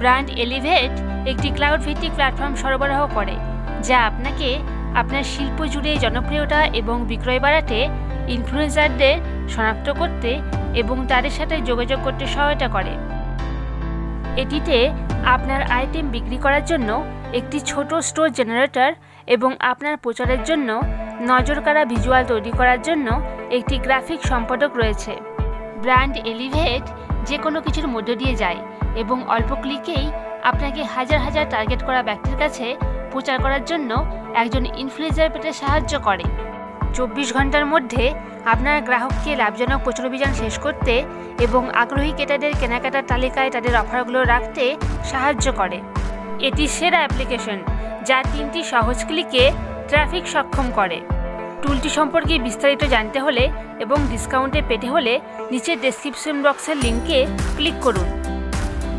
Brand elevate একটি cloud ভিত্তিক platform সরবরাহ করে, যা আপনাকে আপনার শিল্প জুড়ে জনপ্রিয়তা এবং বিক্রয় বাড়াতে ইনফ্লুয়েন্সারদের শনাক্ত করতে এবং তাদের সাথে যোগাযোগ করতে সহায়তা করে। এটিতে আপনার আইটেম বিক্রি করার জন্য একটি ছোট স্টোর জেনারেটর এবং আপনার প্রচারের জন্য নজরকাড়া ভিজুয়াল তৈরি করার জন্য একটি গ্রাফিক সম্পাদক রয়েছে। ব্র্যান্ড এলিভেট যে কোনো কিছুর মধ্য দিয়ে যায়। এবং অল্প ক্লিকেই আপনাকে হাজার হাজার টার্গেট করা ব্যক্তির কাছে প্রচার করার জন্য একজন ইনফ্লুয়েন্সার পেতে সাহায্য করে। চব্বিশ ঘণ্টার মধ্যে আপনার গ্রাহককে লাভজনক প্রচার অভিযান শেষ করতে এবং আগ্রহী ক্রেতাদের কেনাকাটার তালিকায় তাদের অফারগুলো রাখতে সাহায্য করে। এটি সেরা অ্যাপ্লিকেশন যা তিনটি সহজ ক্লিকে ট্রাফিক সক্ষম করে। টুলটি সম্পর্কে বিস্তারিত জানতে হলে এবং ডিসকাউন্টে পেতে হলে নিচের ডেসক্রিপশন বক্সের লিঙ্কে ক্লিক করুন।